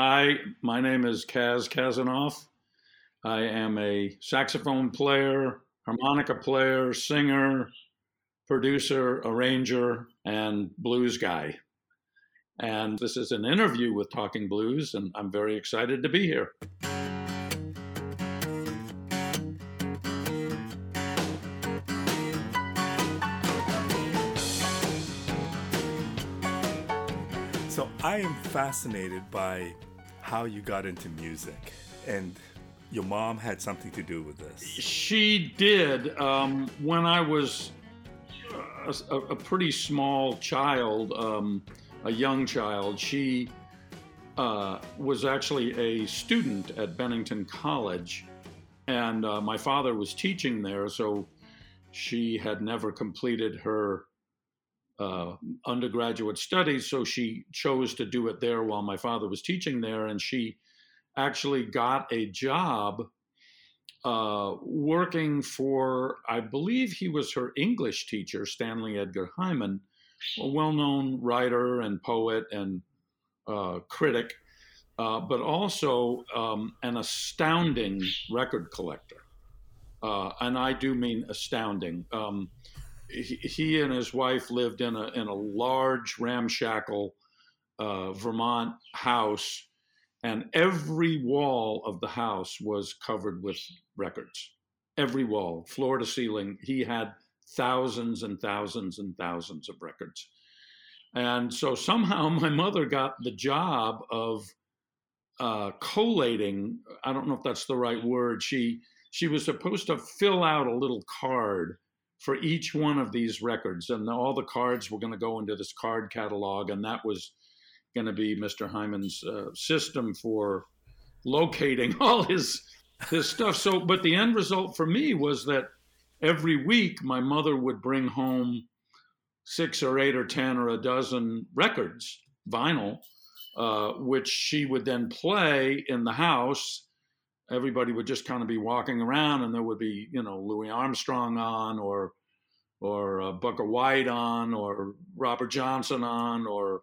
Hi, my name is Kaz Kazanoff. I am a saxophone player, harmonica player, singer, producer, arranger, and blues guy. And this is an interview with Talking Blues, and I'm very excited to be here. So I am fascinated by how you got into music, and your mom had something to do with this. She did. Um, when I was a, a, pretty small child, um, a young child, she uh, was actually a student at Bennington College, and uh, my father was teaching there, so she had never completed her uh, undergraduate studies, so she chose to do it there while my father was teaching there, and she actually got a job uh, working for, I believe he was her English teacher, Stanley Edgar Hyman, a well known writer and poet and uh, critic, uh, but also um, an astounding record collector. Uh, and I do mean astounding. Um, he, and his wife lived in a, in a large, ramshackle uh, Vermont house and every wall of the house was covered with records. Every wall, floor to ceiling. He had thousands and thousands and thousands of records. And so somehow my mother got the job of uh, collating. I don't know if that's the right word. She she was supposed to fill out a little card for each one of these records, and all the cards were going to go into this card catalog, and that was going to be Mr. Hyman's uh, system for locating all his his stuff. So, but the end result for me was that every week my mother would bring home six or eight or ten or a dozen records, vinyl, uh, which she would then play in the house. Everybody would just kind of be walking around, and there would be, you know, Louis Armstrong on, or or uh, Booker White on, or Robert Johnson on, or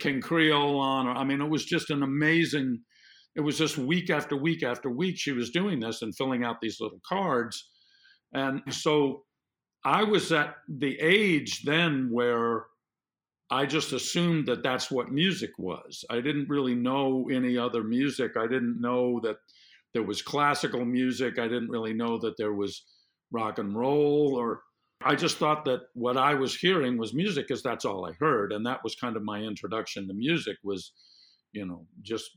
King Creole on. Or, I mean, it was just an amazing. It was just week after week after week she was doing this and filling out these little cards, and so I was at the age then where I just assumed that that's what music was. I didn't really know any other music. I didn't know that there was classical music. I didn't really know that there was rock and roll or I just thought that what I was hearing was music because that's all I heard. And that was kind of my introduction to music was, you know, just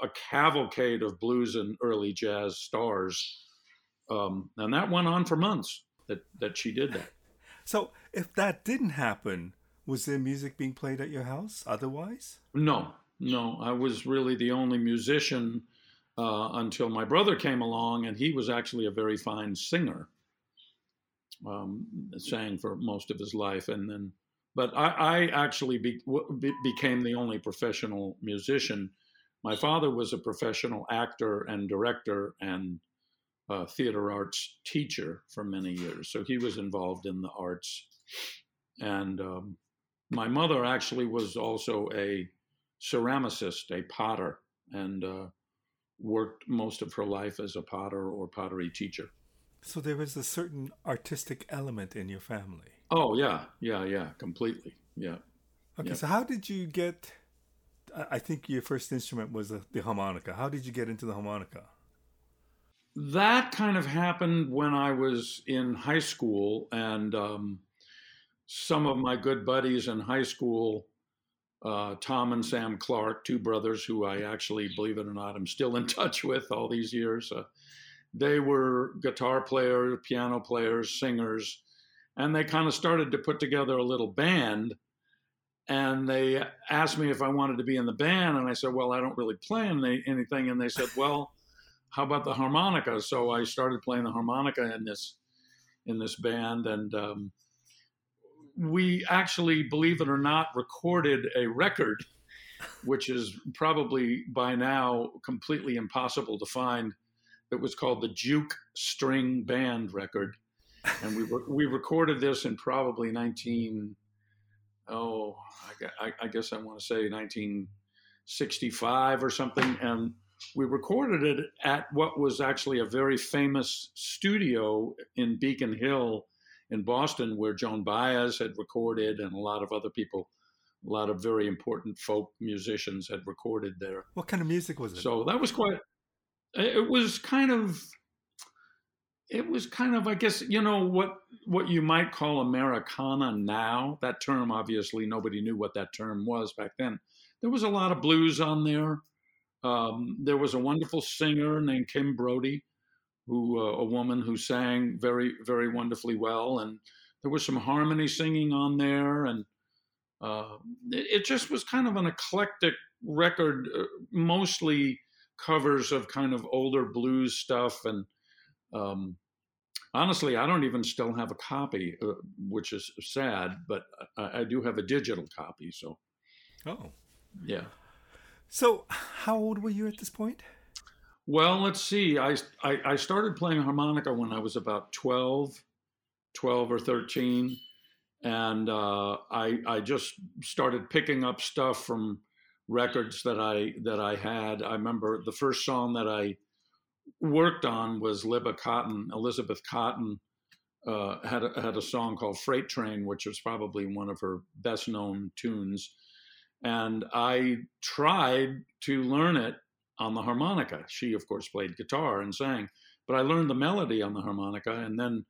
a cavalcade of blues and early jazz stars. Um, and that went on for months that, that she did that. So if that didn't happen, was there music being played at your house otherwise? No, no. I was really the only musician uh, until my brother came along, and he was actually a very fine singer um, sang for most of his life, and then. But I, I actually be, be, became the only professional musician. My father was a professional actor and director and uh, theater arts teacher for many years, so he was involved in the arts. And um, my mother actually was also a ceramicist, a potter, and uh, worked most of her life as a potter or pottery teacher. So there was a certain artistic element in your family. Oh yeah, yeah, yeah, completely. Yeah. Okay, yeah. so how did you get? I think your first instrument was the harmonica. How did you get into the harmonica? That kind of happened when I was in high school, and um, some of my good buddies in high school, uh, Tom and Sam Clark, two brothers who I actually, believe it or not, I'm still in touch with all these years. Uh, they were guitar players, piano players, singers, and they kind of started to put together a little band. And they asked me if I wanted to be in the band, and I said, "Well, I don't really play anything." And they said, "Well, how about the harmonica?" So I started playing the harmonica in this in this band, and um, we actually, believe it or not, recorded a record, which is probably by now completely impossible to find. That was called the Juke String Band record, and we we recorded this in probably 19 oh I, I guess I want to say 1965 or something, and we recorded it at what was actually a very famous studio in Beacon Hill in Boston, where Joan Baez had recorded, and a lot of other people, a lot of very important folk musicians had recorded there. What kind of music was it? So that was quite. It was kind of. It was kind of, I guess, you know what what you might call Americana now. That term, obviously, nobody knew what that term was back then. There was a lot of blues on there. Um, there was a wonderful singer named Kim Brody, who uh, a woman who sang very very wonderfully well, and there was some harmony singing on there, and uh, it, it, just was kind of an eclectic record, uh, mostly covers of kind of older blues stuff, and um, honestly, I don't even still have a copy, uh, which is sad, but I, I do have a digital copy, so. Oh. Yeah. So, how old were you at this point? Well, let's see. I, I, I, started playing harmonica when I was about 12, 12 or 13. And uh, I, I just started picking up stuff from records that I, that I had. I remember the first song that I worked on was Libba Cotten. Elizabeth Cotten Uh, had a, had a song called Freight Train, which was probably one of her best known tunes and I tried to learn it on the harmonica. She, of course, played guitar and sang, but I learned the melody on the harmonica. And then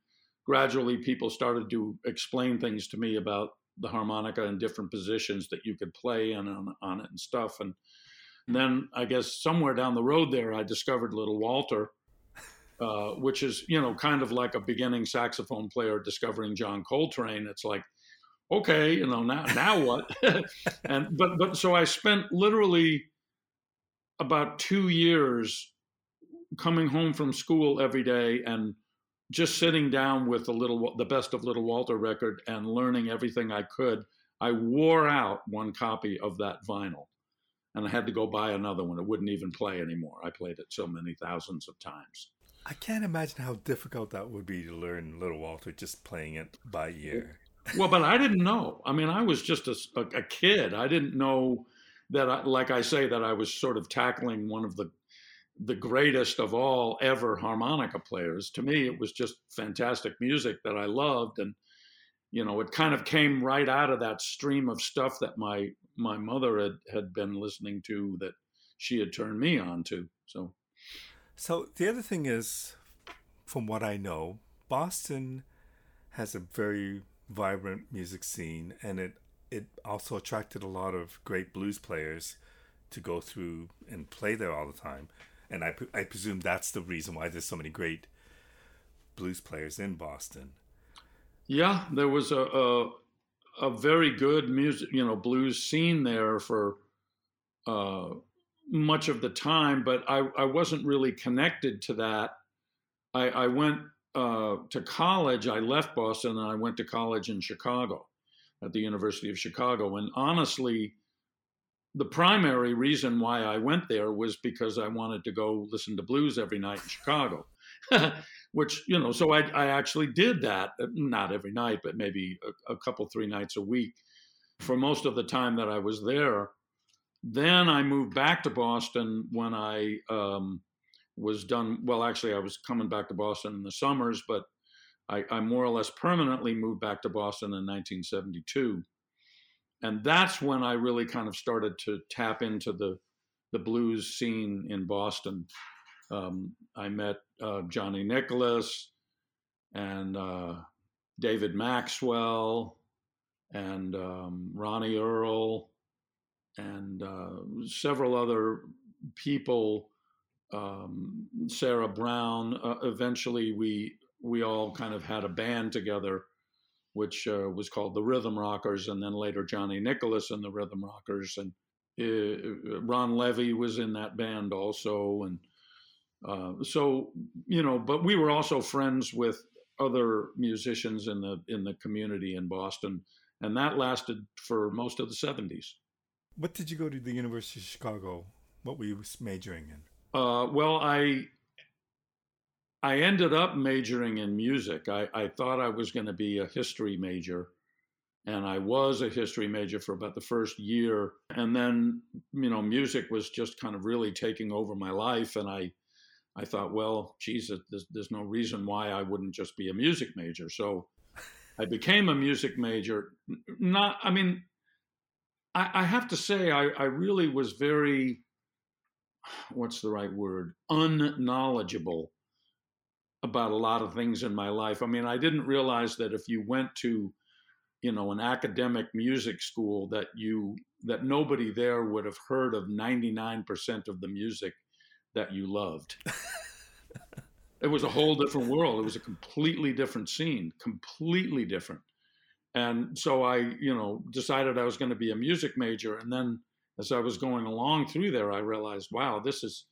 gradually people started to explain things to me about the harmonica and different positions that you could play and on, on it and stuff. And, and then I guess somewhere down the road there, I discovered Little Walter. Uh, which is, you know, kind of like a beginning saxophone player discovering John Coltrane. It's like okay, you know, now now what? and but but so I spent literally about two years coming home from school every day and just sitting down with the little the best of Little Walter record and learning everything I could. I wore out one copy of that vinyl, and I had to go buy another one. It wouldn't even play anymore. I played it so many thousands of times. I can't imagine how difficult that would be to learn Little Walter just playing it by ear well, but I didn't know. I mean, I was just a, a kid. I didn't know that, I, like I say, that I was sort of tackling one of the the greatest of all ever harmonica players. To me, it was just fantastic music that I loved, and you know, it kind of came right out of that stream of stuff that my my mother had had been listening to that she had turned me on to. So, so the other thing is, from what I know, Boston has a very vibrant music scene, and it it also attracted a lot of great blues players to go through and play there all the time. And I, I presume that's the reason why there's so many great blues players in Boston. Yeah, there was a, a, a very good music, you know, blues scene there for uh, much of the time, but I, I wasn't really connected to that. I, I went uh, to college, I left Boston and I went to college in Chicago at the University of Chicago. And honestly, the primary reason why I went there was because I wanted to go listen to blues every night in Chicago, which, you know, so I, I, actually did that, uh, not every night, but maybe a, a, couple, three nights a week for most of the time that I was there. Then I moved back to Boston when I um, was done. Well, actually, I was coming back to Boston in the summers, but I, I more or less permanently moved back to Boston in 1972. And that's when I really kind of started to tap into the the blues scene in Boston. Um, I met uh, Johnny Nicholas and uh, David Maxwell and um, Ronnie Earl and uh, several other people um, Sarah Brown. Uh, eventually, we we all kind of had a band together, which uh, was called the Rhythm Rockers, and then later Johnny Nicholas and the Rhythm Rockers, and uh, Ron Levy was in that band also, and uh, so you know. But we were also friends with other musicians in the in the community in Boston, and that lasted for most of the seventies. What did you go to the University of Chicago? What were you majoring in? Uh, well, I I ended up majoring in music. I, I thought I was going to be a history major, and I was a history major for about the first year. And then, you know, music was just kind of really taking over my life. And I, I thought, well, geez, there's, there's no reason why I wouldn't just be a music major. So I became a music major. Not, I mean, I, I have to say, I, I really was very, what's the right word, unknowledgeable about a lot of things in my life. I mean, I didn't realize that if you went to you know an academic music school that you that nobody there would have heard of 99% of the music that you loved. It was a whole different world. It was a completely different scene completely different. And so i you know decided i was going to be a music major. And then as i was going along through there i realized wow this is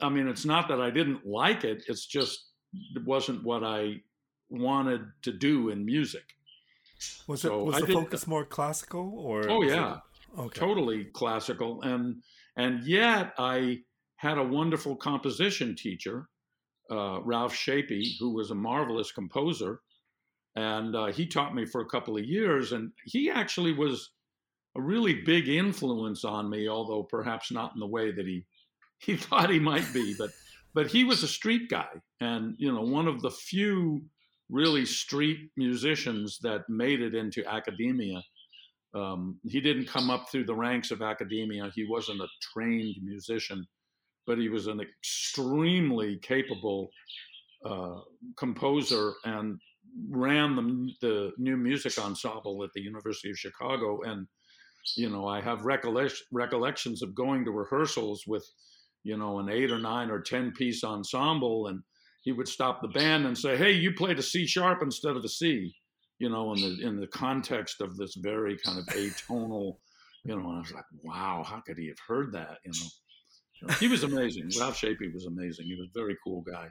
i mean it's not that i didn't like it it's just it wasn't what i wanted to do in music. Was so it was I the focus more classical or? Oh yeah, okay. totally classical, and and yet I had a wonderful composition teacher, uh, Ralph Shapey, who was a marvelous composer, and uh, he taught me for a couple of years, and he actually was a really big influence on me, although perhaps not in the way that he he thought he might be, but but he was a street guy, and you know one of the few really street musicians that made it into academia. Um, he didn't come up through the ranks of academia. He wasn't a trained musician, but he was an extremely capable uh, composer and ran the, the new music ensemble at the University of Chicago. And, you know, I have recollect- recollections of going to rehearsals with, you know, an eight or nine or 10 piece ensemble and he would stop the band and say, "Hey, you played a C sharp instead of a C," you know, in the in the context of this very kind of atonal, you know. And I was like, "Wow, how could he have heard that?" You know, he was amazing. Ralph Shapey was amazing. He was a very cool guy.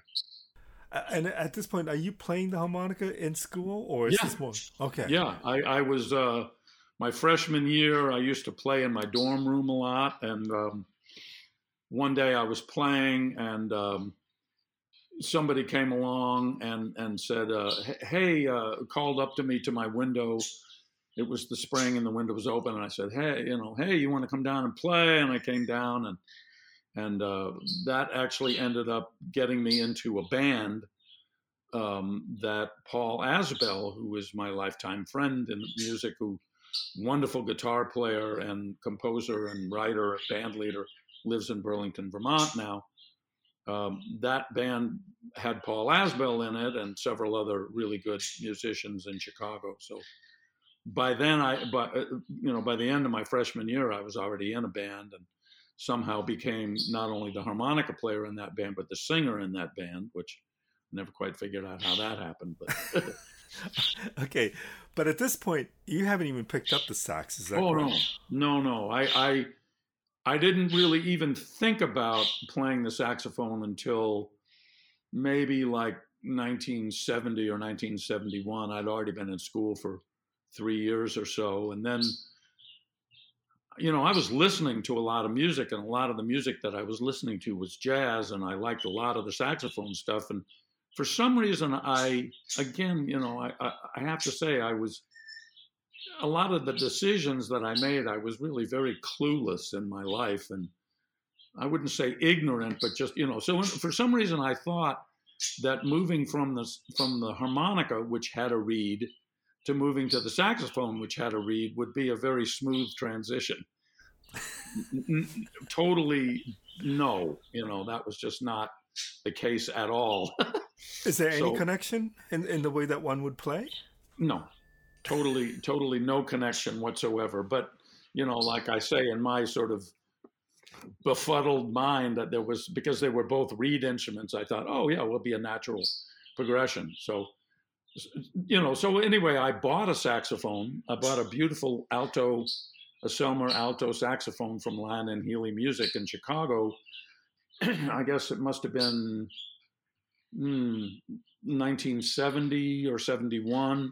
And at this point, are you playing the harmonica in school, or is yeah. this more okay? Yeah, I, I was uh, my freshman year. I used to play in my dorm room a lot, and um, one day I was playing, and um, somebody came along and and said, uh, "Hey," uh, called up to me to my window. It was the spring and the window was open, and I said, "Hey, you know, hey, you want to come down and play?" And I came down, and and uh, that actually ended up getting me into a band um, that Paul Asbell, who is my lifetime friend in music, who wonderful guitar player and composer and writer, band leader, lives in Burlington, Vermont now um, that band had Paul Asbell in it and several other really good musicians in Chicago. So by then, I by uh, you know by the end of my freshman year, I was already in a band and somehow became not only the harmonica player in that band but the singer in that band, which I never quite figured out how that happened. But okay, but at this point, you haven't even picked up the sax. Is that oh correct? no, no, no. I, I I didn't really even think about playing the saxophone until maybe like 1970 or 1971. I'd already been in school for three years or so. And then, you know, I was listening to a lot of music, and a lot of the music that I was listening to was jazz, and I liked a lot of the saxophone stuff. And for some reason, I, again, you know, I, I, I have to say, I was a lot of the decisions that I made, I was really very clueless in my life, and I wouldn't say ignorant, but just you know. So for some reason, I thought that moving from the from the harmonica, which had a reed, to moving to the saxophone, which had a reed, would be a very smooth transition. totally no, you know that was just not the case at all. Is there so, any connection in, in the way that one would play? No, totally, totally no connection whatsoever. But you know, like I say, in my sort of befuddled mind, that there was because they were both reed instruments. I thought, oh yeah, will be a natural progression. So, you know, so anyway, I bought a saxophone. I bought a beautiful alto, a Selmer alto saxophone from Lyon and Healy Music in Chicago. I guess it must have been hmm, 1970 or 71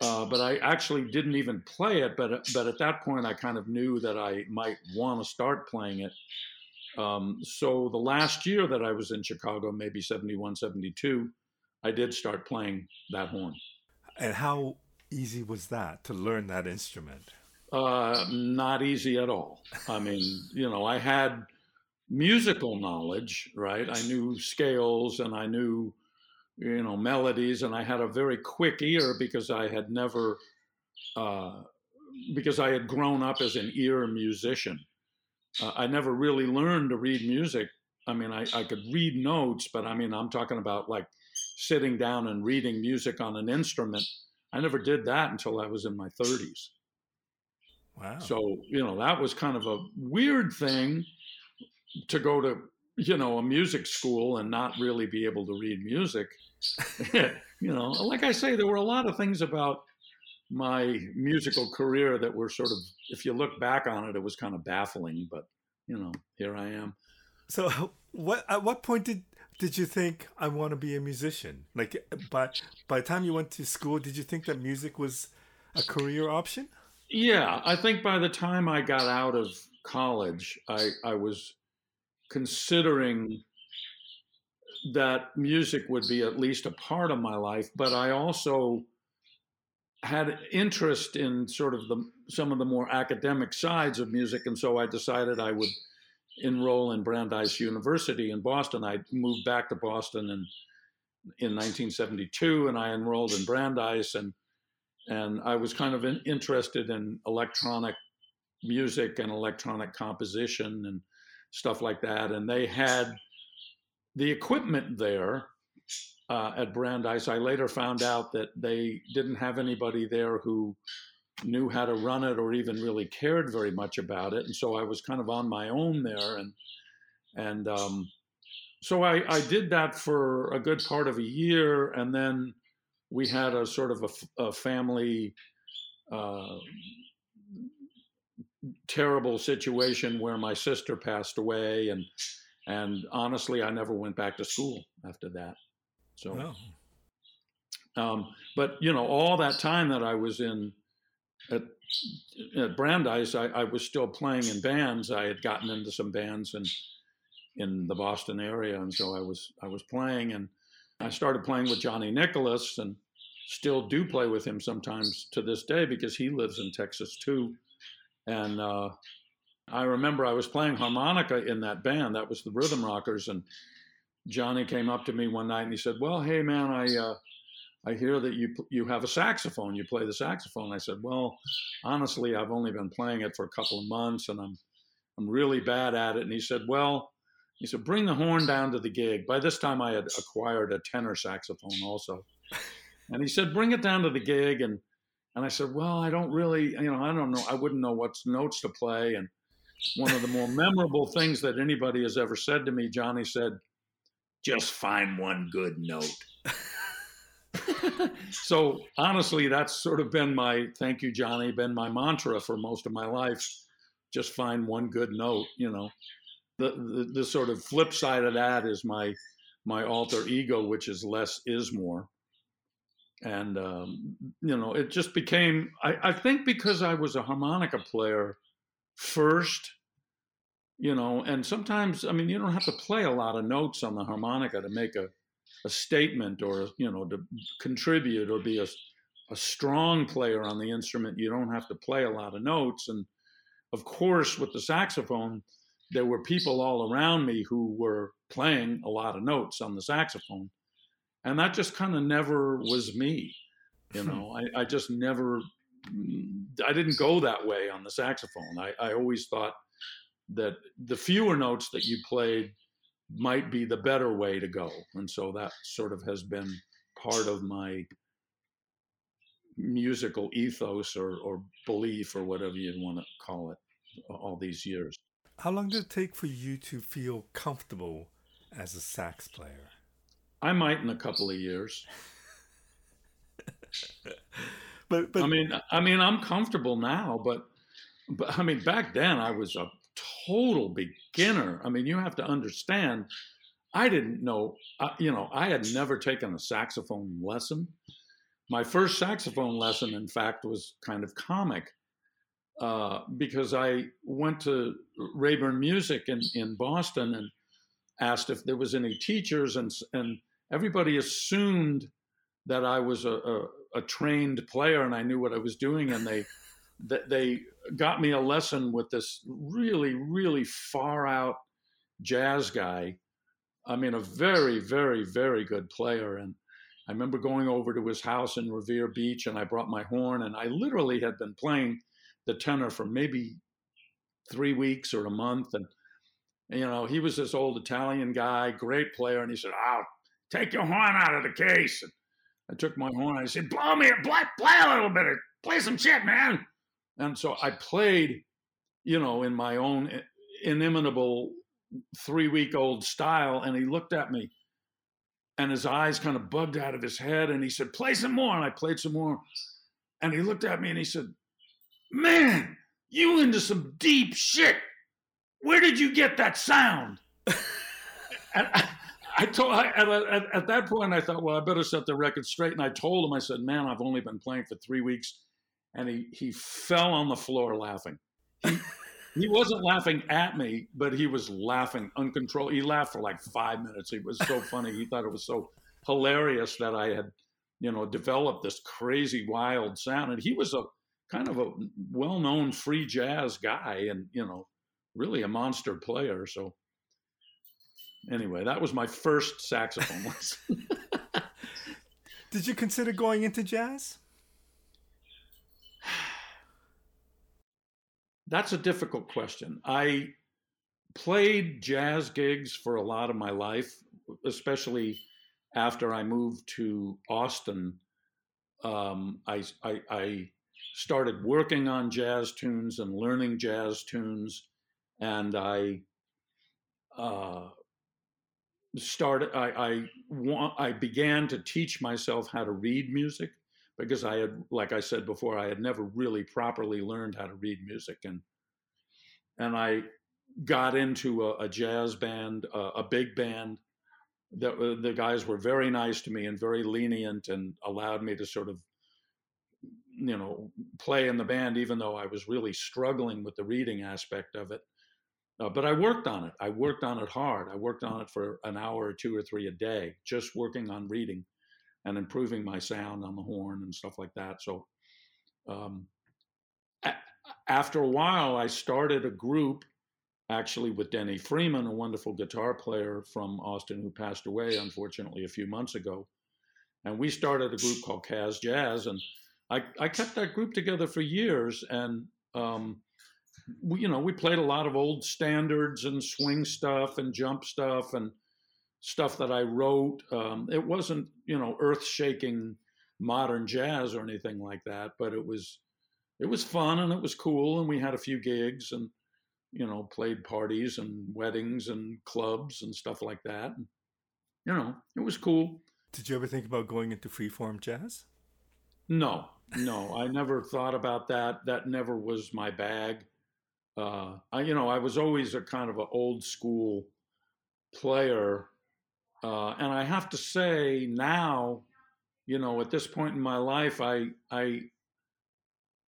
uh, but I actually didn't even play it. But but at that point, I kind of knew that I might want to start playing it. Um, so the last year that I was in Chicago, maybe 71, 72, I did start playing that horn. And how easy was that to learn that instrument? Uh, not easy at all. I mean, you know, I had musical knowledge, right? I knew scales and I knew, you know, melodies, and I had a very quick ear because I had never, uh, because I had grown up as an ear musician. Uh, I never really learned to read music. I mean, I, I could read notes, but I mean, I'm talking about like sitting down and reading music on an instrument. I never did that until I was in my 30s. Wow. So, you know, that was kind of a weird thing to go to, you know, a music school and not really be able to read music. you know, like I say, there were a lot of things about my musical career that were sort of, if you look back on it, it was kind of baffling, but, you know, here I am. So, what at what point did did you think I want to be a musician? Like, by by the time you went to school, did you think that music was a career option? Yeah, I think by the time I got out of college, I, I was considering that music would be at least a part of my life, but I also had interest in sort of the some of the more academic sides of music, and so I decided I would enroll in Brandeis University in Boston. I moved back to Boston in in 1972, and I enrolled in Brandeis and and I was kind of in, interested in electronic music and electronic composition and stuff like that. And they had the equipment there uh, at Brandeis. I later found out that they didn't have anybody there who knew how to run it or even really cared very much about it. And so I was kind of on my own there. And and um, so I, I did that for a good part of a year, and then we had a sort of a, a family uh, terrible situation where my sister passed away and and honestly i never went back to school after that so oh. um, but you know all that time that i was in at, at brandeis I, I, was still playing in bands i had gotten into some bands in in the boston area and so i was i was playing and I started playing with Johnny Nicholas and still do play with him sometimes to this day because he lives in Texas too. And uh, I remember I was playing harmonica in that band. That was the Rhythm Rockers, and Johnny came up to me one night and he said, "Well, hey man, I uh, I hear that you you have a saxophone. You play the saxophone." I said, "Well, honestly, I've only been playing it for a couple of months, and I'm I'm really bad at it." And he said, "Well." He said, "Bring the horn down to the gig." By this time, I had acquired a tenor saxophone also, and he said, "Bring it down to the gig." And and I said, "Well, I don't really, you know, I don't know. I wouldn't know what notes to play." And one of the more memorable things that anybody has ever said to me, Johnny said, "Just find one good note." so honestly, that's sort of been my thank you, Johnny, been my mantra for most of my life. Just find one good note, you know the, the, the sort of flip side of that is my my alter ego, which is less is more. And um, you know, it just became. I, I think because I was a harmonica player first, you know, and sometimes I mean, you don't have to play a lot of notes on the harmonica to make a a statement or you know to contribute or be a a strong player on the instrument. You don't have to play a lot of notes, and of course, with the saxophone there were people all around me who were playing a lot of notes on the saxophone. And that just kind of never was me. You hmm. know, I, I, just never, I didn't go that way on the saxophone. I, I always thought that the fewer notes that you played might be the better way to go. And so that sort of has been part of my musical ethos or, or belief or whatever you want to call it all these years. How long did it take for you to feel comfortable as a sax player? I might in a couple of years. but, but I mean, I mean, I'm comfortable now, but, but I mean, back then I was a total beginner. I mean, you have to understand, I didn't know, uh, you know, I had never taken a saxophone lesson. My first saxophone lesson, in fact, was kind of comic uh, because I went to Rayburn Music in, in Boston and asked if there was any teachers, and and everybody assumed that I was a, a a trained player and I knew what I was doing, and they they got me a lesson with this really really far out jazz guy. I mean, a very very very good player, and I remember going over to his house in Revere Beach, and I brought my horn, and I literally had been playing the tenor for maybe three weeks or a month, and you know, he was this old Italian guy, great player, and he said, "Oh, take your horn out of the case." And I took my horn. I said, "Blow me, play, play a little bit, play some shit, man." And so I played, you know, in my own inimitable three-week-old style, and he looked at me, and his eyes kind of bugged out of his head, and he said, "Play some more." And I played some more, and he looked at me and he said, "Man, you into some deep shit." where did you get that sound? and I, I told I, at, at, that point I thought, well, I better set the record straight. And I told him, I said, man, I've only been playing for three weeks, and he he fell on the floor laughing. He, he wasn't laughing at me, but he was laughing uncontrolled. He laughed for like five minutes. It was so funny. He thought it was so hilarious that I had, you know, developed this crazy wild sound. And he was a kind of a well-known free jazz guy, and you know really a monster player. So anyway, that was my first saxophone lesson. Did you consider going into jazz? That's a difficult question. I played jazz gigs for a lot of my life, especially after I moved to Austin. Um, I, I, I started working on jazz tunes and learning jazz tunes and I uh, started. I I, I began to teach myself how to read music because I had, like I said before, I had never really properly learned how to read music, and and I got into a, a jazz band, uh, a big band. That uh, the guys were very nice to me and very lenient, and allowed me to sort of you know play in the band even though i was really struggling with the reading aspect of it uh, but I worked on it. I worked on it hard. I worked on it for an hour or two or three a day, just working on reading and improving my sound on the horn and stuff like that. So, um, a- after a while, I started a group actually with Denny Freeman, a wonderful guitar player from Austin who passed away, unfortunately, a few months ago. And we started a group called Kaz Jazz. And I, I kept that group together for years. And um, you know, we played a lot of old standards and swing stuff and jump stuff and stuff that I wrote. Um, it wasn't, you know, earth shaking modern jazz or anything like that, but it was, it was fun and it was cool. And we had a few gigs and, you know, played parties and weddings and clubs and stuff like that. And, you know, it was cool. Did you ever think about going into freeform jazz? No, no, I never thought about that. That never was my bag uh, I, you know, I was always a kind of an old school player. Uh, and I have to say now, you know, at this point in my life, I, I,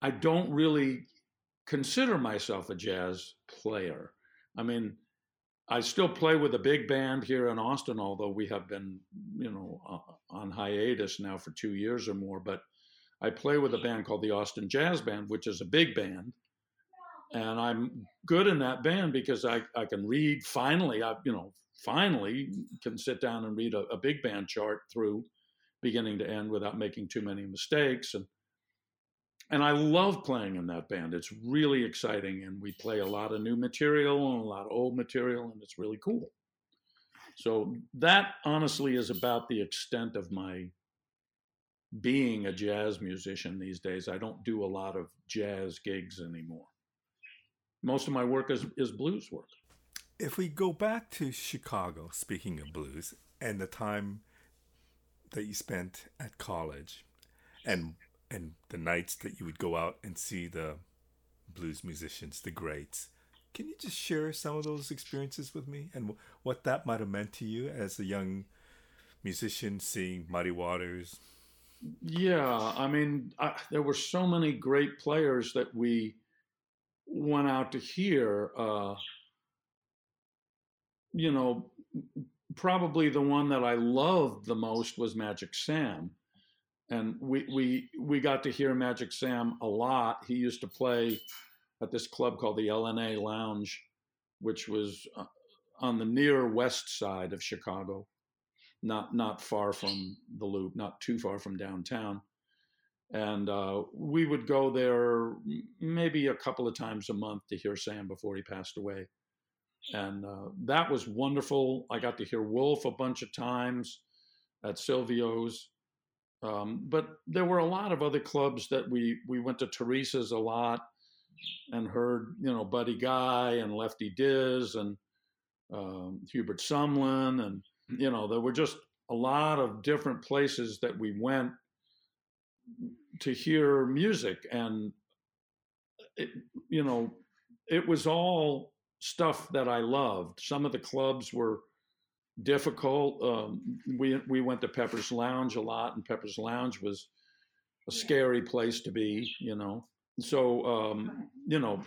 I don't really consider myself a jazz player. I mean, I still play with a big band here in Austin, although we have been, you know, uh, on hiatus now for two years or more. But I play with a band called the Austin Jazz Band, which is a big band and I'm good in that band because I, I can read finally I you know finally can sit down and read a, a, big band chart through beginning to end without making too many mistakes. And and I love playing in that band. It's really exciting and we play a lot of new material and a lot of old material and it's really cool. So that honestly is about the extent of my being a jazz musician these days. I don't do a lot of jazz gigs anymore most of my work is, is blues work. If we go back to Chicago, speaking of blues, and the time that you spent at college, and and the nights that you would go out and see the blues musicians, the greats, can you just share some of those experiences with me and what that might have meant to you as a young musician seeing Muddy Waters? Yeah, I mean, I, there were so many great players that we went out to hear, uh, you know, probably the one that I loved the most was Magic Sam. and we we we got to hear Magic Sam a lot. He used to play at this club called the L&A Lounge, which was uh, on the near west side of Chicago, not not far from the Loop, not too far from downtown. And uh, we would go there maybe a couple of times a month to hear Sam before he passed away. And uh, that was wonderful. I got to hear Wolf a bunch of times at Silvio's. Um, but there were a lot of other clubs that we we went to Theresa's a lot and heard you know Buddy Guy and Lefty Diz and um, Hubert Sumlin and you know there were just a lot of different places that we went to hear music and it, you know it was all stuff that I loved. Some of the clubs were difficult. Um, we we went to Pepper's Lounge a lot, and Pepper's Lounge was a scary place to be, you know. So um, you know,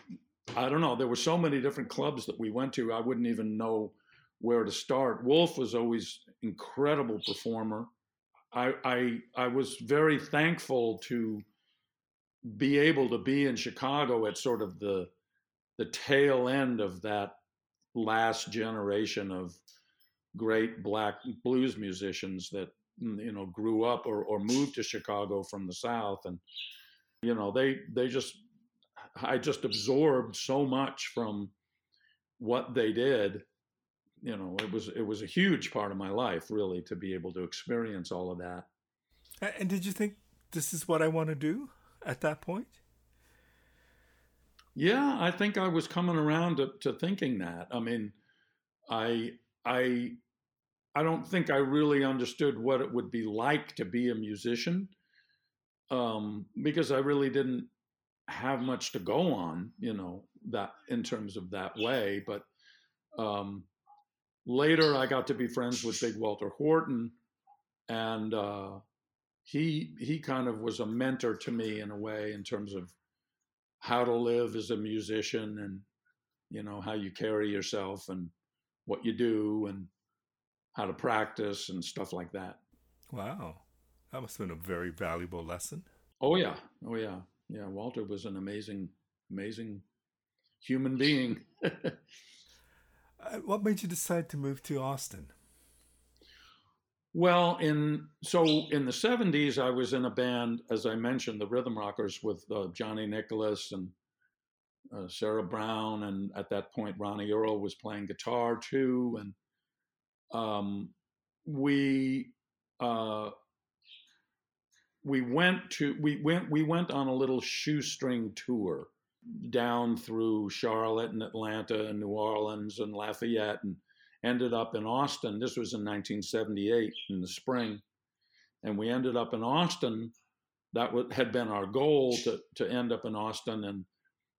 I don't know. There were so many different clubs that we went to. I wouldn't even know where to start. Wolf was always incredible performer. I I I was very thankful to be able to be in Chicago at sort of the the tail end of that last generation of great black blues musicians that mm, you know grew up or, or moved to Chicago from the South, and you know they they just I just absorbed so much from what they did. You know, it was it was a huge part of my life, really, to be able to experience all of that. And did you think this is what I want to do at that point? Yeah, I think I was coming around to, to thinking that. I mean, I I I don't think I really understood what it would be like to be a musician um, because I really didn't have much to go on, you know, that in terms of that way. But um, later, I got to be friends with Big Walter Horton, and uh, he he kind of was a mentor to me in a way in terms of how to live as a musician and you know how you carry yourself and what you do and how to practice and stuff like that. Wow. That must have been a very valuable lesson. Oh yeah. Oh yeah. Yeah. Walter was an amazing, amazing human being. Uh, what made you decide to move to Austin? Well, in so in the '70s, I was in a band, as I mentioned, the Rhythm Rockers, with uh, Johnny Nicholas and uh, Sarah Brown, and at that point, Ronnie Earl was playing guitar too, and um, we uh, we went to we went we went on a little shoestring tour down through Charlotte and Atlanta and New Orleans and Lafayette and ended up in Austin. This was in 1978 in the spring, and we ended up in Austin. That had been our goal to to end up in Austin and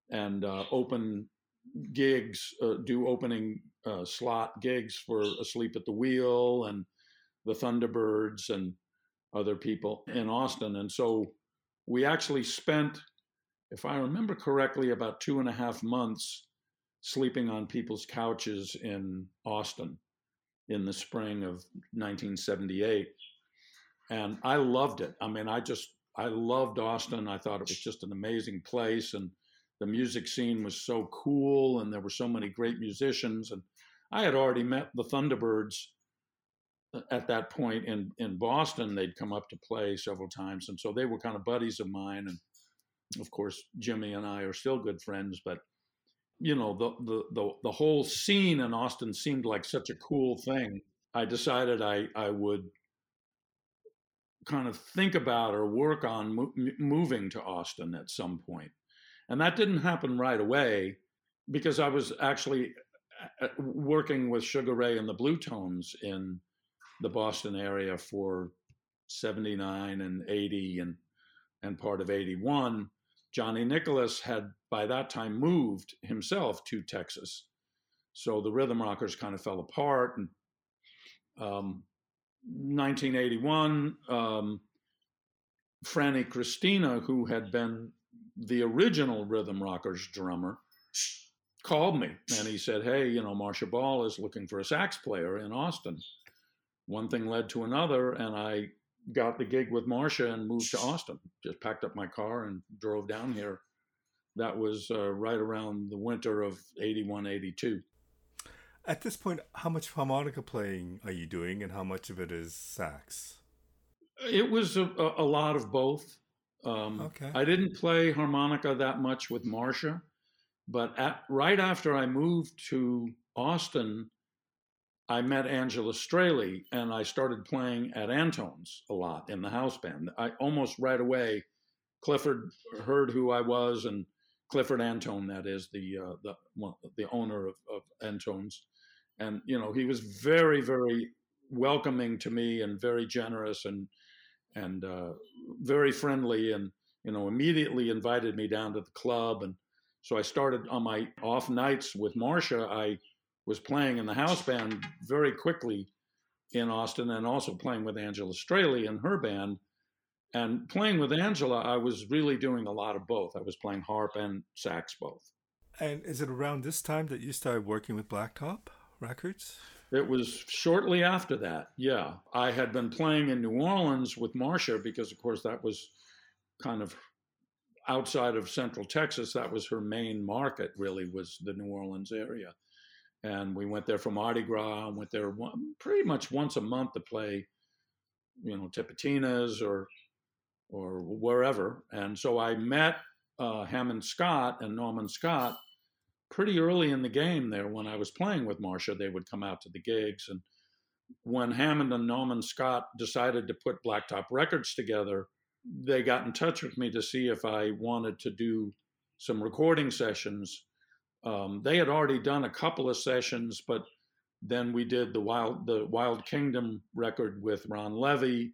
and uh, open gigs, uh, do opening uh, slot gigs for Asleep at the Wheel and the Thunderbirds and other people in Austin. And so we actually spent, if I remember correctly, about two and a half months sleeping on people's couches in Austin in the spring of 1978. And I loved it. I mean, I just, I loved Austin. I thought it was just an amazing place. And the music scene was so cool and there were so many great musicians and i had already met the thunderbirds uh, at that point in in boston they'd come up to play several times and so they were kind of buddies of mine and of course jimmy and i are still good friends but you know the the the, the whole scene in austin seemed like such a cool thing i decided i i would kind of think about or work on mo- moving to austin at some point. and that didn't happen right away because I was actually uh, uh, working with Sugar Ray and the Bluetones in the Boston area for 79 and 80 and and part of 81 Johnny Nicholas had by that time moved himself to Texas so the rhythm rockers kind of fell apart and um, 1981 um, Franny Christina who had been the original Rhythm Rockers drummer, called me and he said, Hey, you know, Marcia Ball is looking for a sax player in Austin. One thing led to another, and I got the gig with Marcia and moved to Austin. Just packed up my car and drove down here. That was uh, right around the winter of 81, 82. At this point, how much harmonica playing are you doing and how much of it is sax? It was a, a lot of both. Um, okay. I didn't play harmonica that much with Marcia, but at, right after I moved to Austin, I met Angela Strehli and I started playing at Antone's a lot in the house band. I almost right away, Clifford heard who I was and Clifford Antone, that is the uh, the the owner of, of Antone's, and you know he was very very welcoming to me and very generous and and uh, very friendly and you know immediately invited me down to the club and so I started on my off nights with Marcia. I was playing in the house band very quickly in Austin and also playing with Angela Strehli and her band. And playing with Angela, I was really doing a lot of both. I was playing harp and sax both. And is it around this time that you started working with Blacktop Records? It was shortly after that, yeah. I had been playing in New Orleans with Marcia because, of course, that was kind of outside of Central Texas. That was her main market, really, was the New Orleans area and we went there for Mardi Gras and went there one, pretty much once a month to play, you know, Tipitina's or or wherever. And so I met uh, Hammond Scott and Nauman Scott pretty early in the game there when I was playing with Marcia. They would come out to the gigs. And when Hammond and Nauman Scott decided to put Blacktop Records together, they got in touch with me to see if I wanted to do some recording sessions um, they had already done a couple of sessions, but then we did the Wild the Wild Kingdom record with Ron Levy.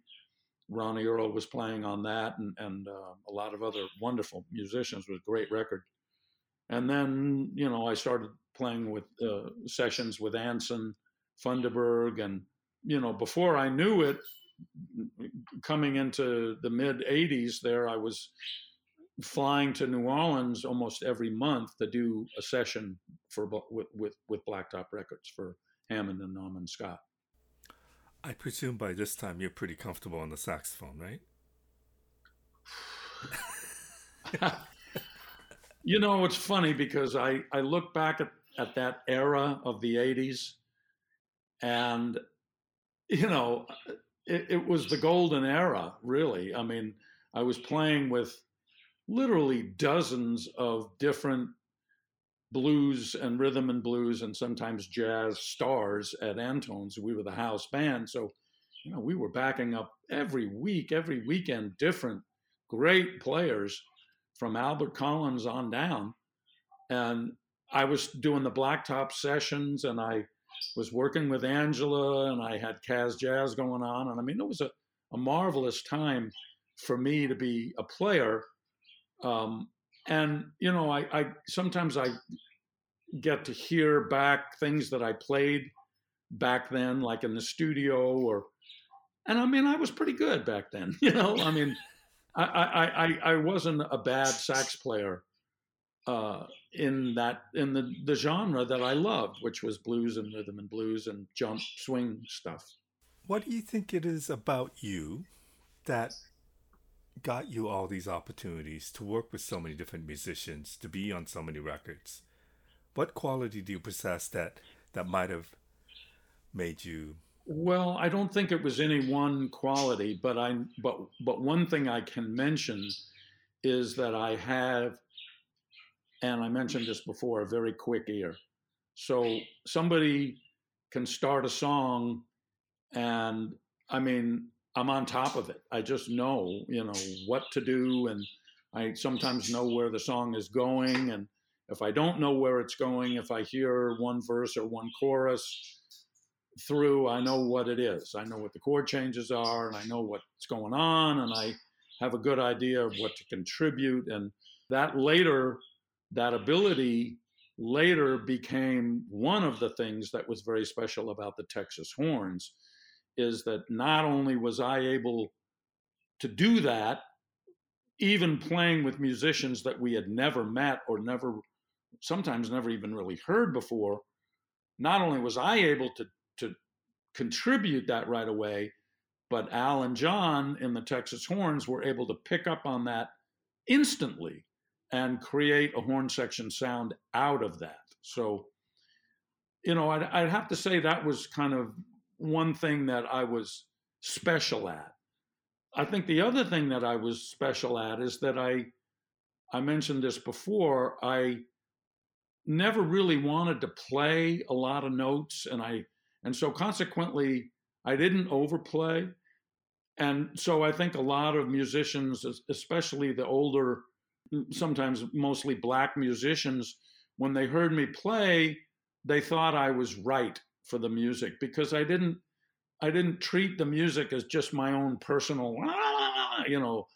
Ronnie Earl was playing on that, and and uh, a lot of other wonderful musicians. It was great record. And then you know I started playing with uh, sessions with Anson, Funderburgh, and you know before I knew it, coming into the mid '80s, there I was flying to New Orleans almost every month to do a session for with with, with Blacktop Records for Hammond and Nauman Scott. I presume by this time you're pretty comfortable on the saxophone, right? you know, it's funny because I, I look back at, at that era of the 80s and, you know, it, it was the golden era, really. I mean, I was playing with literally dozens of different blues and rhythm and blues and sometimes jazz stars at Antone's. We were the house band. So, you know, we were backing up every week, every weekend, different great players from Albert Collins on down. And I was doing the blacktop sessions and I was working with Angela and I had Kaz Jazz going on. And I mean, it was a, a marvelous time for me to be a player um, and you know, I, I sometimes I get to hear back things that I played back then, like in the studio, or and I mean, I was pretty good back then. You know, I mean, I I I, I wasn't a bad sax player uh, in that in the the genre that I loved, which was blues and rhythm and blues and jump swing stuff. What do you think it is about you that got you all these opportunities to work with so many different musicians, to be on so many records? What quality do you possess that that might have made you? Well, I don't think it was any one quality, but I but but one thing I can mention is that I have, and I mentioned this before, a very quick ear. So somebody can start a song, and I mean, I'm on top of it. I just know, you know, what to do, and I sometimes know where the song is going. And if I don't know where it's going, if I hear one verse or one chorus through, I know what it is. I know what the chord changes are, and I know what's going on, and I have a good idea of what to contribute. And that later, that ability later became one of the things that was very special about the Texas horns is that not only was I able to do that, even playing with musicians that we had never met or never, sometimes never even really heard before, not only was I able to, to contribute that right away, But Al and John in the Texas Horns were able to pick up on that instantly and create a horn section sound out of that. So, you know, I'd, I'd have to say that was kind of one thing that I was special at. I think the other thing that I was special at is that I, I mentioned this before, I never really wanted to play a lot of notes and I, and so consequently, I didn't overplay. And so I think a lot of musicians, especially the older, sometimes mostly black musicians, when they heard me play, they thought I was right for the music because I didn't I didn't treat the music as just my own personal you know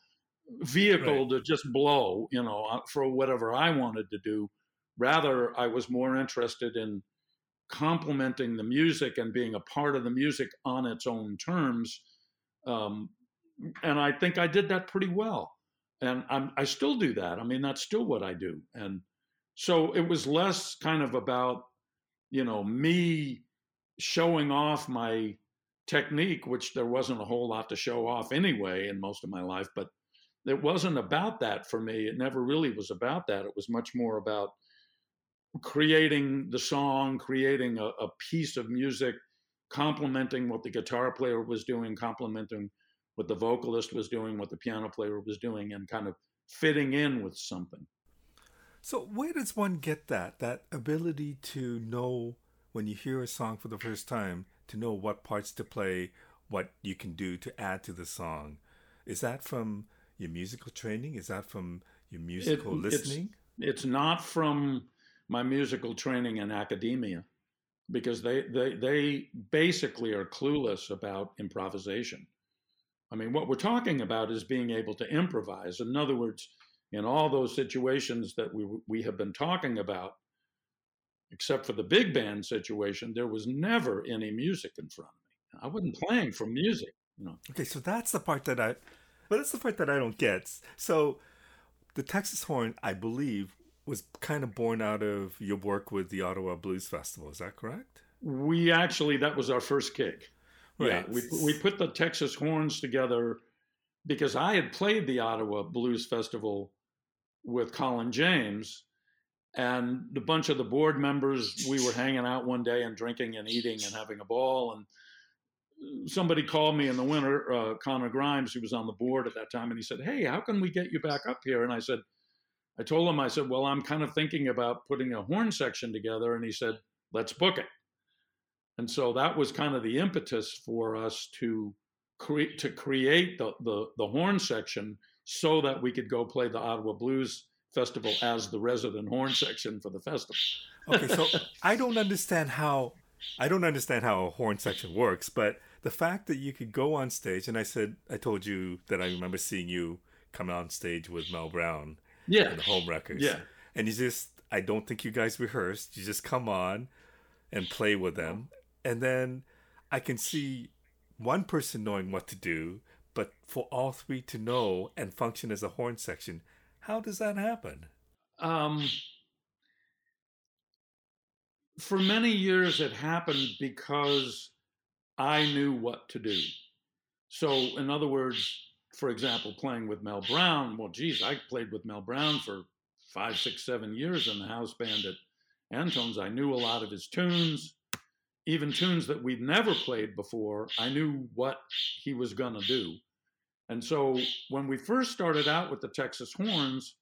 vehicle right. to just blow you know uh, for whatever I wanted to do. Rather I was more interested in complementing the music and being a part of the music on its own terms um, and I think I did that pretty well. And I'm, I still do that. I mean that's still what I do. And so it was less kind of about you know me showing off my technique which there wasn't a whole lot to show off anyway in most of my life but it wasn't about that for me. It never really was about that. It was much more about creating the song creating a, a piece of music complementing what the guitar player was doing complementing what the vocalist was doing what the piano player was doing and kind of fitting in with something. So where does one get that that ability to know when you hear a song for the first time to know what parts to play, what you can do to add to the song? Is that from your musical training? Is that from your musical it, listening? It's, it's not from my musical training in academia because they, they they basically are clueless about improvisation. I mean, what we're talking about is being able to improvise. In other words, in all those situations that we we have been talking about, except for the big band situation, there was never any music in front of me. I wasn't playing for music. You know. Okay, so that's the part that I, but that's the part that I don't get. So, the Texas Horn, I believe, was kind of born out of your work with the Ottawa Blues Festival. Is that correct? We actually that was our first gig. Right. Yeah, we we put the Texas Horns together because I had played the Ottawa Blues Festival with Colin James. And a bunch of the board members, we were hanging out one day and drinking and eating and having a ball. And somebody called me in the winter, uh, Connor Grimes, who was on the board at that time, and he said, Hey, how can we get you back up here? And I said, I told him, I said, Well, I'm kind of thinking about putting a horn section together. And he said, Let's book it. And so that was kind of the impetus for us to create to create the, the, the horn section so that we could go play the Ottawa Blues Festival as the resident horn section for the festival. okay, so I don't understand how I don't understand how a horn section works, but the fact that you could go on stage and I said I told you that I remember seeing you come on stage with Mel Brown yeah. the home records. Yeah. And you just I don't think you guys rehearsed. You just come on and play with them. And then I can see one person knowing what to do but for all three to know and function as a horn section, how does that happen? Um, for many years, it happened because I knew what to do. So, in other words, for example, playing with Mel Brown, well, geez, I played with Mel Brown for five, six, seven years in the house band at Antone's. I knew a lot of his tunes even tunes that we'd never played before, I knew what he was going to do. And so when we first started out with the Texas Horns,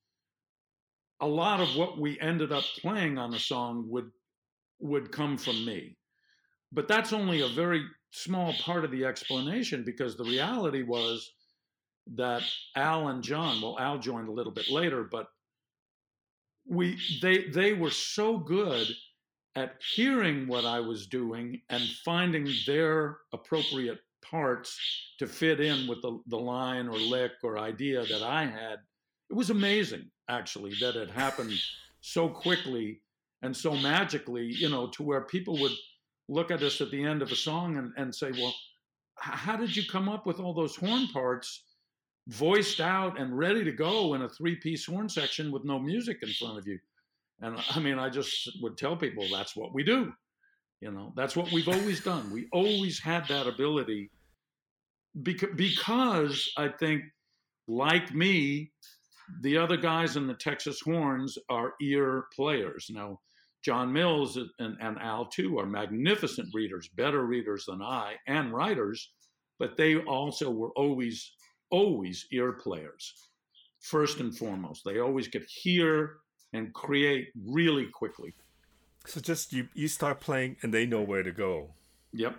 a lot of what we ended up playing on the song would would come from me. But that's only a very small part of the explanation because the reality was that Al and John, well, Al joined a little bit later, but we they they were so good at hearing what I was doing and finding their appropriate parts to fit in with the, the line or lick or idea that I had. It was amazing, actually, that it happened so quickly and so magically, you know, to where people would look at us at the end of a song and, and say, well, how did you come up with all those horn parts voiced out and ready to go in a three piece horn section with no music in front of you? And I mean, I just would tell people that's what we do. You know, that's what we've always done. We always had that ability because because I think, like me, the other guys in the Texas Horns are ear players. Now, John Mills and, and Al too are magnificent readers, better readers than I, and writers, but they also were always always ear players first and foremost. They always could hear and create really quickly. So just you you start playing and they know where to go. Yep.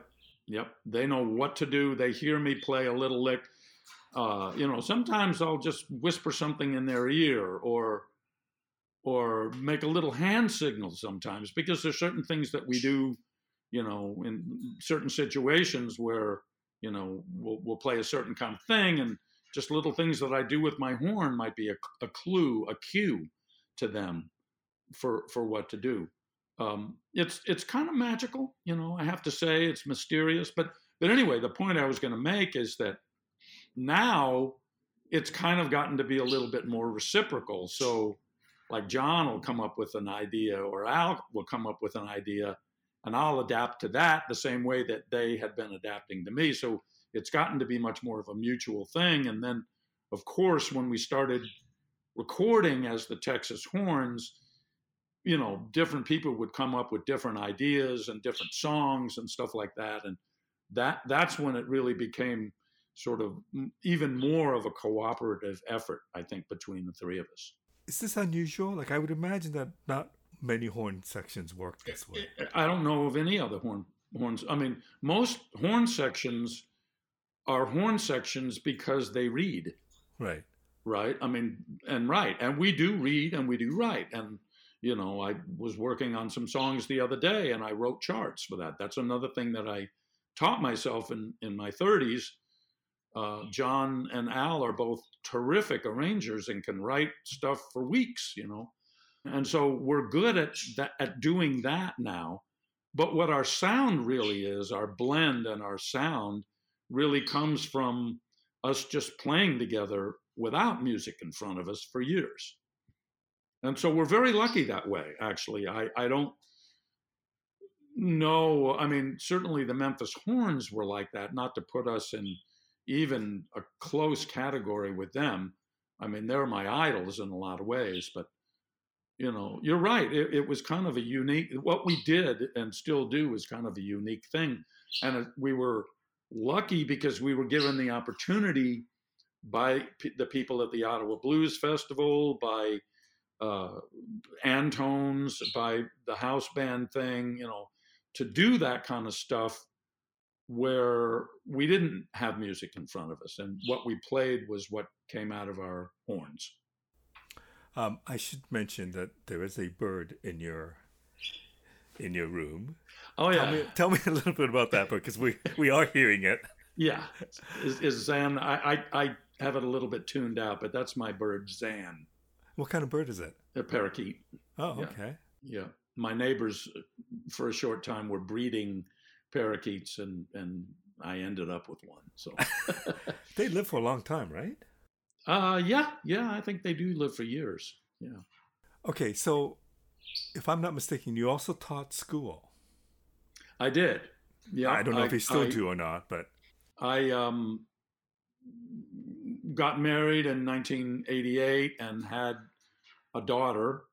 Yep. They know what to do. They hear me play a little lick. Uh, you know, sometimes I'll just whisper something in their ear or or make a little hand signal sometimes because there's certain things that we do, you know, in certain situations where, you know, we'll, we'll play a certain kind of thing and just little things that I do with my horn might be a, a clue, a cue to them for for what to do um, it's it's kind of magical, you know. I have to say it's mysterious, but but anyway, the point I was going to make is that now it's kind of gotten to be a little bit more reciprocal. So, like John will come up with an idea, or Al will come up with an idea, and I'll adapt to that the same way that they had been adapting to me. So it's gotten to be much more of a mutual thing. And then, of course, when we started recording as the Texas Horns you know, different people would come up with different ideas and different songs and stuff like that. And that that's when it really became sort of even more of a cooperative effort, I think, between the three of us. Is this unusual? Like I would imagine that not many horn sections work this way. I don't know of any other horn horns. I mean, most horn sections are horn sections because they read. Right. Right. I mean, and right. And we do read and we do write. And you know, I was working on some songs the other day and I wrote charts for that. That's another thing that I taught myself in, in my 30s. Uh, John and Al are both terrific arrangers and can write stuff for weeks, you know. And so we're good at that, at doing that now. But what our sound really is, our blend and our sound really comes from us just playing together without music in front of us for years. And so we're very lucky that way, actually. I, I don't know. I mean, certainly the Memphis Horns were like that, not to put us in even a close category with them. I mean, they're my idols in a lot of ways, but you know, you're right. It, it, was kind of a unique. What we did and still do is kind of a unique thing, and we were lucky because we were given the opportunity by p- the people at the Ottawa Blues Festival, by uh, Antone's, by the house band thing, you know, to do that kind of stuff where we didn't have music in front of us and what we played was what came out of our horns. Um, I should mention that there is a bird in your in your room. Oh yeah, tell me, tell me a little bit about that because we we are hearing it. Yeah, is, is Zan? I, I I have it a little bit tuned out, but that's my bird Zan. What kind of bird is it? A parakeet. Oh, okay. Yeah. yeah. My neighbors, for a short time, were breeding parakeets, and and I ended up with one. So they live for a long time, right? Uh yeah, yeah. I think they do live for years. Yeah. Okay, so if I'm not mistaken, you also taught school. I did. Yeah. I don't know I, if you still I, do or not, but I um got married in 1988 and had a daughter.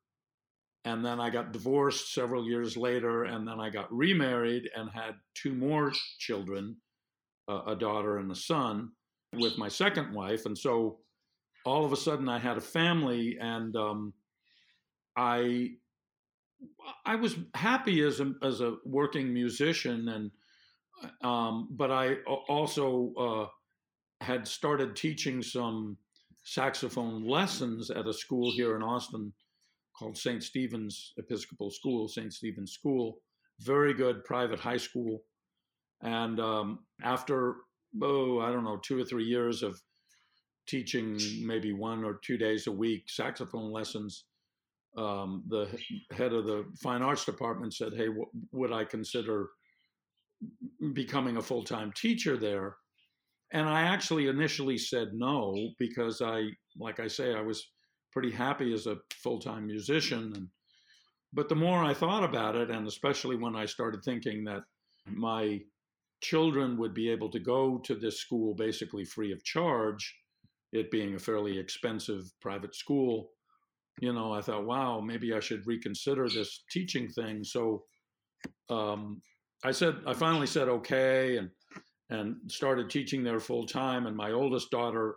And then I got divorced several years later, and then I got remarried and had two more children uh, a daughter and a son with my second wife. And so all of a sudden I had a family, and um, I I was happy as a as a working musician, and um, but I also uh, had started teaching some saxophone lessons at a school here in Austin called St. Stephen's Episcopal School, St. Stephen's School, very good private high school. And um, after, oh, I don't know, two or three years of teaching maybe one or two days a week saxophone lessons, um, the head of the fine arts department said, Hey, w- would I consider becoming a full time teacher there? And I actually initially said no because I, like I say, I was pretty happy as a full time musician. And, but the more I thought about it, and especially when I started thinking that my children would be able to go to this school basically free of charge, it being a fairly expensive private school, you know, I thought, wow, maybe I should reconsider this teaching thing. So um, I said, I finally said okay, and and started teaching there full time. And my oldest daughter,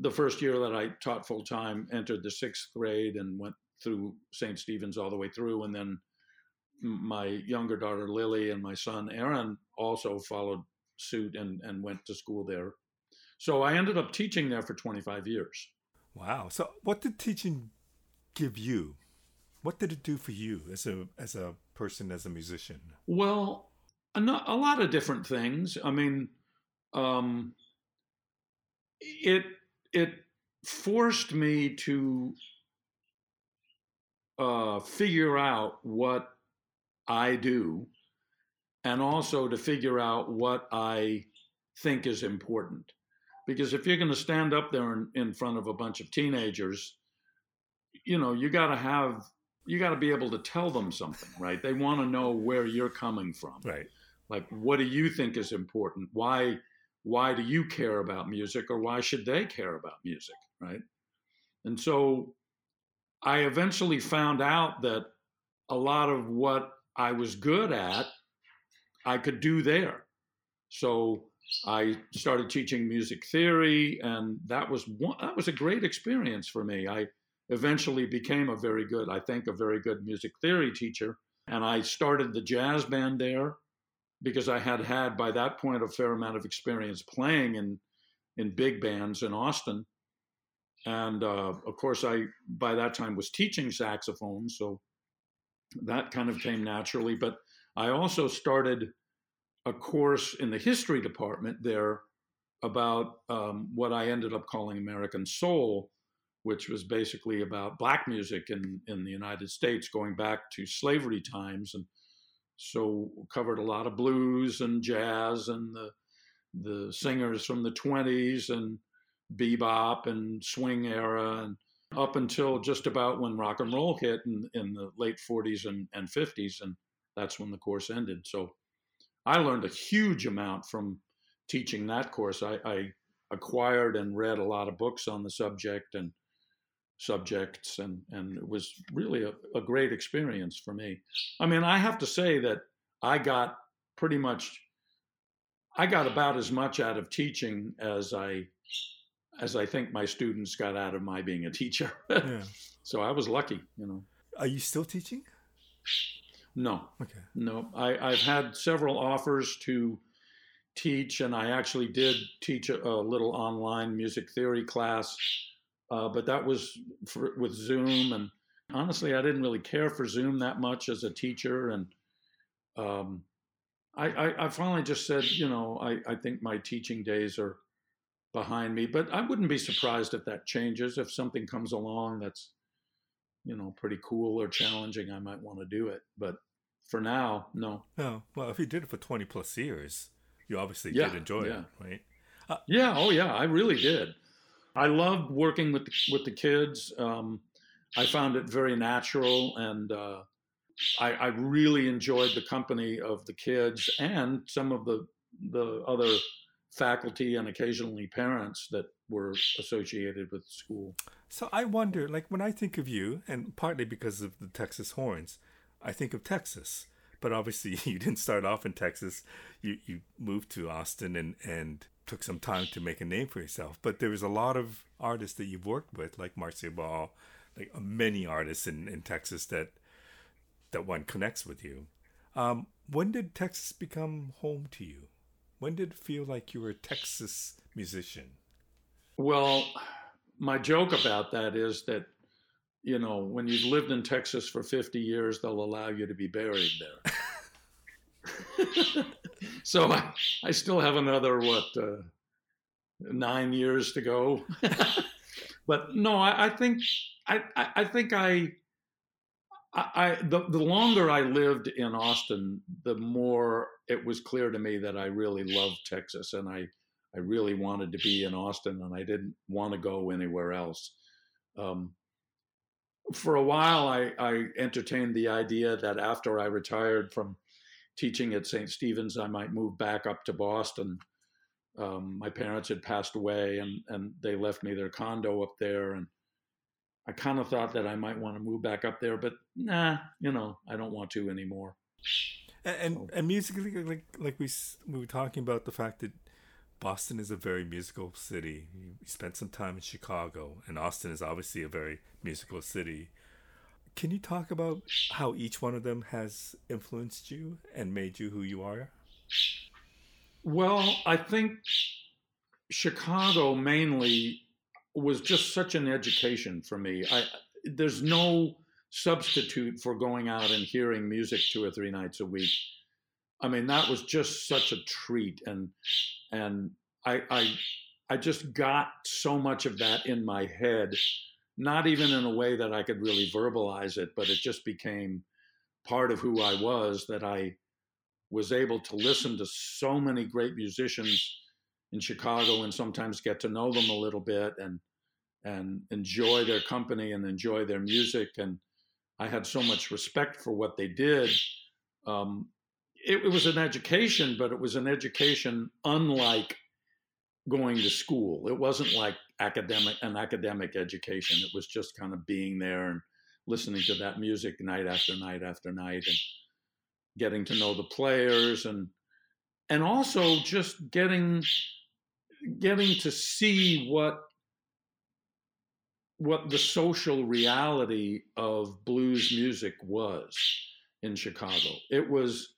the first year that I taught full time, entered the sixth grade and went through St. Stephen's all the way through, and then my younger daughter Lily and my son Aaron also followed suit and, and went to school there. So I ended up teaching there for 25 years. Wow. So what did teaching give you? What did it do for you as a as a person as a musician? Well, a, a lot of different things. I mean, um, it it forced me to uh, figure out what I do and also to figure out what I think is important. Because if you're going to stand up there in, in front of a bunch of teenagers, you know, you got to have, you got to be able to tell them something, right? They want to know where you're coming from. Right. Like, what do you think is important? Why, why do you care about music or why should they care about music? Right. And so I eventually found out that a lot of what I was good at, I could do there. So I started teaching music theory, and that was one, that was a great experience for me. I eventually became a very good, I think, a very good music theory teacher, and I started the jazz band there because I had had by that point a fair amount of experience playing in in big bands in Austin, and uh, of course I by that time was teaching saxophone, so that kind of came naturally. But I also started a course in the history department there about um, what I ended up calling American Soul, which was basically about black music in, in the United States going back to slavery times. And so covered a lot of blues and jazz and the, the singers from the 20s and bebop and swing era and up until just about when rock and roll hit in, in the late 40s and, and 50s. And that's when the course ended. So I learned a huge amount from teaching that course. I, I acquired and read a lot of books on the subject and subjects, and, and it was really a, a great experience for me. I mean, I have to say that I got pretty much, I got about as much out of teaching as I as I think my students got out of my being a teacher. yeah. So I was lucky, you know. Are you still teaching? No. Okay. No, I, I've had several offers to teach, and I actually did teach a, a little online music theory class, uh, but that was for, with Zoom. And honestly, I didn't really care for Zoom that much as a teacher. And um, I, I, I, finally just said, you know, I, I think my teaching days are behind me. But I wouldn't be surprised if that changes. If something comes along that's, you know, pretty cool or challenging, I might want to do it. But for now, no. Oh, well, if you did it for 20 plus years, you obviously yeah, did enjoy yeah. it, right? Uh, yeah, oh yeah, I really did. I loved working with the, with the kids. Um, I found it very natural, and uh, I, I, really enjoyed the company of the kids and some of the the other faculty and occasionally parents that were associated with the school. So I wonder, like when I think of you, and partly because of the Texas Horns, I think of Texas. But obviously, you didn't start off in Texas. You you moved to Austin and and took some time to make a name for yourself. But there was a lot of artists that you've worked with, like Marcia Ball, like many artists in, in Texas that that one connects with you. Um, when did Texas become home to you? When did it feel like you were a Texas musician? Well, my joke about that is that, you know, when you've lived in Texas for 50 years, they'll allow you to be buried there. so I, I still have another, what, uh, nine years to go. but no, I, I think, I, I think I, I, the, the longer I lived in Austin, the more it was clear to me that I really loved Texas and I, I really wanted to be in Austin and I didn't want to go anywhere else. Um, for a while, I, I entertained the idea that after I retired from teaching at St. Stephen's, I might move back up to Boston. Um, my parents had passed away, and and they left me their condo up there, and I kind of thought that I might want to move back up there, but nah, you know, I don't want to anymore. And and, so. and musically, like like we we were talking about the fact that Boston is a very musical city. You spent some time in Chicago, and Austin is obviously a very musical city. Can you talk about how each one of them has influenced you and made you who you are? Well, I think Chicago mainly was just such an education for me. I there's no substitute for going out and hearing music two or three nights a week. I mean, that was just such a treat, and and I I I just got so much of that in my head not even in a way that I could really verbalize it, but it just became part of who I was that I was able to listen to so many great musicians in Chicago and sometimes get to know them a little bit and and enjoy their company and enjoy their music and I had so much respect for what they did. Um, it, it was an education, but it was an education unlike going to school. It wasn't like academic an academic education. It was just kind of being there and listening to that music night after night after night and getting to know the players and and also just getting getting to see what what the social reality of blues music was in Chicago. It was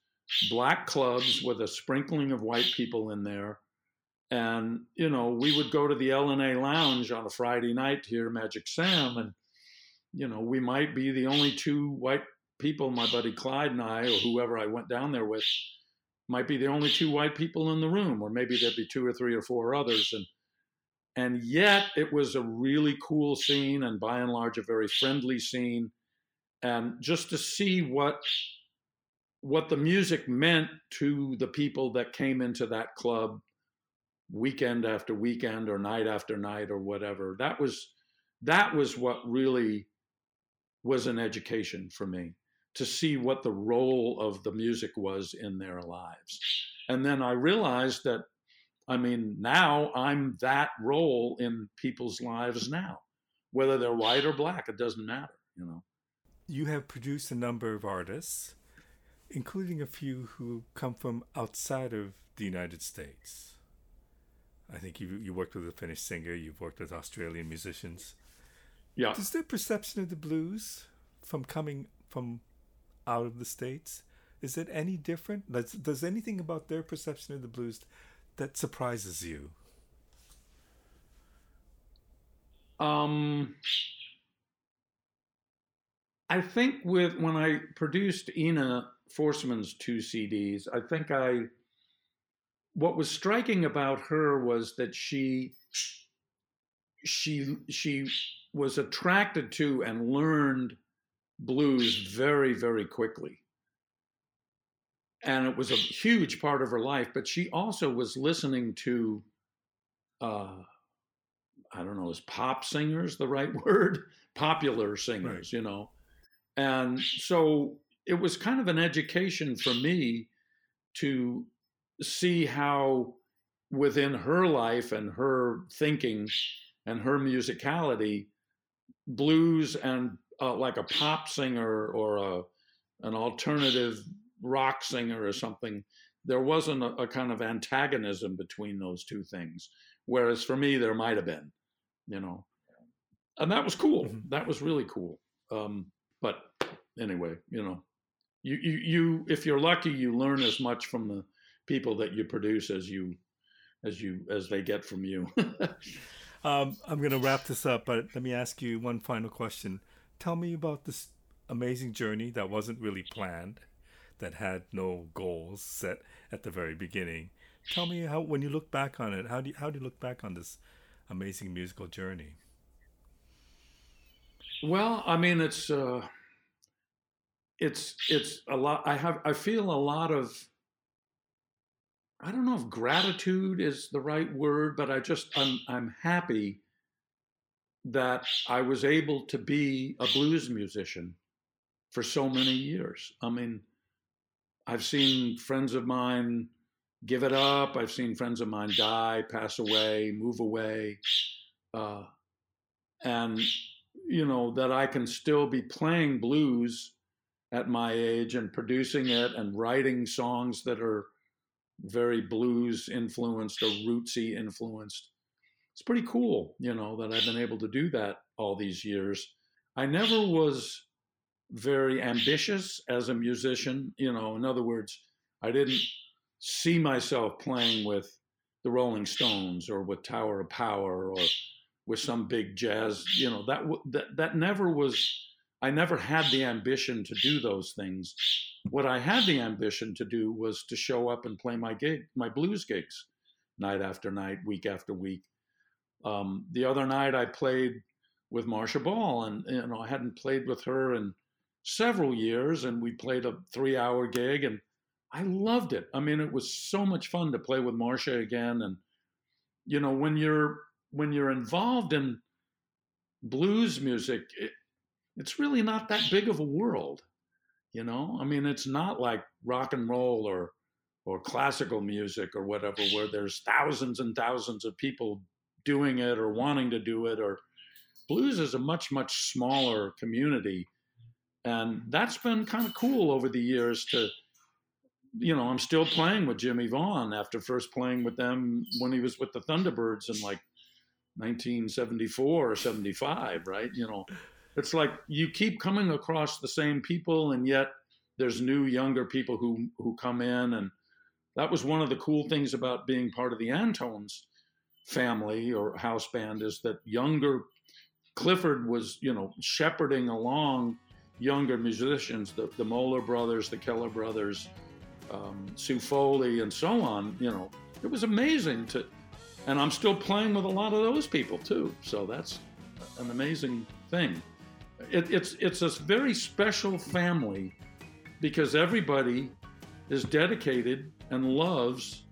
black clubs with a sprinkling of white people in there and, you know, we would go to the L&A lounge on a Friday night hear Magic Sam. And, you know, we might be the only two white people, my buddy Clyde and I, or whoever I went down there with, might be the only two white people in the room, or maybe there'd be two or three or four others. And, and yet it was a really cool scene and by and large a very friendly scene. And just to see what what the music meant to the people that came into that club weekend after weekend or night after night or whatever. That was that was what really was an education for me to see what the role of the music was in their lives. And then I realized that I mean now I'm that role in people's lives now. Whether they're white or black, it doesn't matter, you know. You have produced a number of artists, including a few who come from outside of the United States. I think you you worked with a Finnish singer. You've worked with Australian musicians. Yeah. Does their perception of the blues from coming from out of the states is it any different? Does, does anything about their perception of the blues that surprises you? Um, I think with when I produced Ina Forsman's two CDs, I think I what was striking about her was that she she she was attracted to and learned blues very very quickly. And it was a huge part of her life but she also was listening to uh i don't know is pop singers the right word? Popular singers right. you know? And so it was kind of an education for me to see how within her life and her thinking and her musicality, blues and uh, like a pop singer or a an alternative rock singer or something, there wasn't a, a kind of antagonism between those two things. Whereas for me, there might have been, you know, and that was cool. Mm-hmm. That was really cool. Um, but anyway, you know, you, you you if you're lucky, you learn as much from the people that you produce as you as you as they get from you. um, I'm going to wrap this up, but let me ask you one final question. Tell me about this amazing journey that wasn't really planned, that had no goals set at the very beginning. Tell me how, when you look back on it, how do you, how do you look back on this amazing musical journey? Well, I mean, it's uh, it's it's a lot. I have I feel a lot of I don't know if gratitude is the right word, but I just I'm I'm happy that I was able to be a blues musician for so many years. I mean, I've seen friends of mine give it up. I've seen friends of mine die, pass away, move away. Uh, and, you know, that I can still be playing blues at my age and producing it and writing songs that are very blues influenced or rootsy influenced. It's pretty cool, you know, that I've been able to do that all these years. I never was very ambitious as a musician, you know, in other words, I didn't see myself playing with the Rolling Stones or with Tower of Power or with some big jazz, you know, that that that never was I never had the ambition to do those things. What I had the ambition to do was to show up and play my gig, my blues gigs, night after night, week after week. Um, the other night I played with Marcia Ball, and you know I hadn't played with her in several years, and we played a three-hour gig, and I loved it. I mean, it was so much fun to play with Marcia again, and you know when you're when you're involved in blues music, it, it's really not that big of a world. You know, I mean, it's not like rock and roll or or classical music or whatever, where there's thousands and thousands of people doing it or wanting to do it. Or blues is a much much smaller community, and that's been kind of cool over the years to. You know, I'm still playing with Jimmy Vaughan after first playing with them when he was with the Thunderbirds in like 1974 or 75, right? You know, it's like you keep coming across the same people and yet there's new younger people who who come in and that was one of the cool things about being part of the Antone's family or house band is that younger Clifford was, you know, shepherding along younger musicians, the, the Moeller brothers, the Keller brothers, um, Sue Foley, and so on. You know, it was amazing to, and I'm still playing with a lot of those people too. So that's an amazing thing it, it's it's a very special family because everybody is dedicated and loves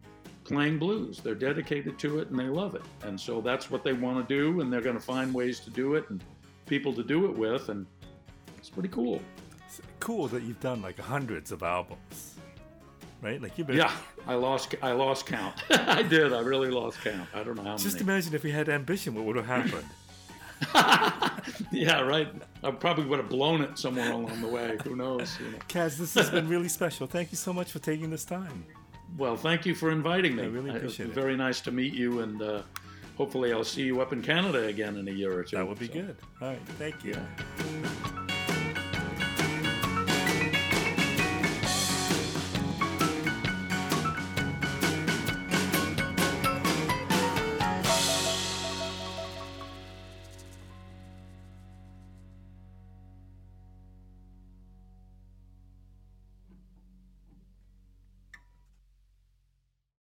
playing blues. They're dedicated to it and they love it, and so that's what they want to do, and they're going to find ways to do it and people to do it with, and it's pretty cool. It's cool that you've done like hundreds of albums, right? Like you've been. Yeah, I lost I lost count. I did. I really lost count. I don't know how Just many. imagine if we had ambition, what would have happened? yeah, right. I probably would have blown it somewhere along the way. Who knows? You know. Kaz, this has been really special. Thank you so much for taking this time. Well, thank you for inviting me. I really appreciate it. it. Very nice to meet you, and uh, hopefully I'll see you up in Canada again in a year or two. That would be so. good. All right. Thank you. Yeah.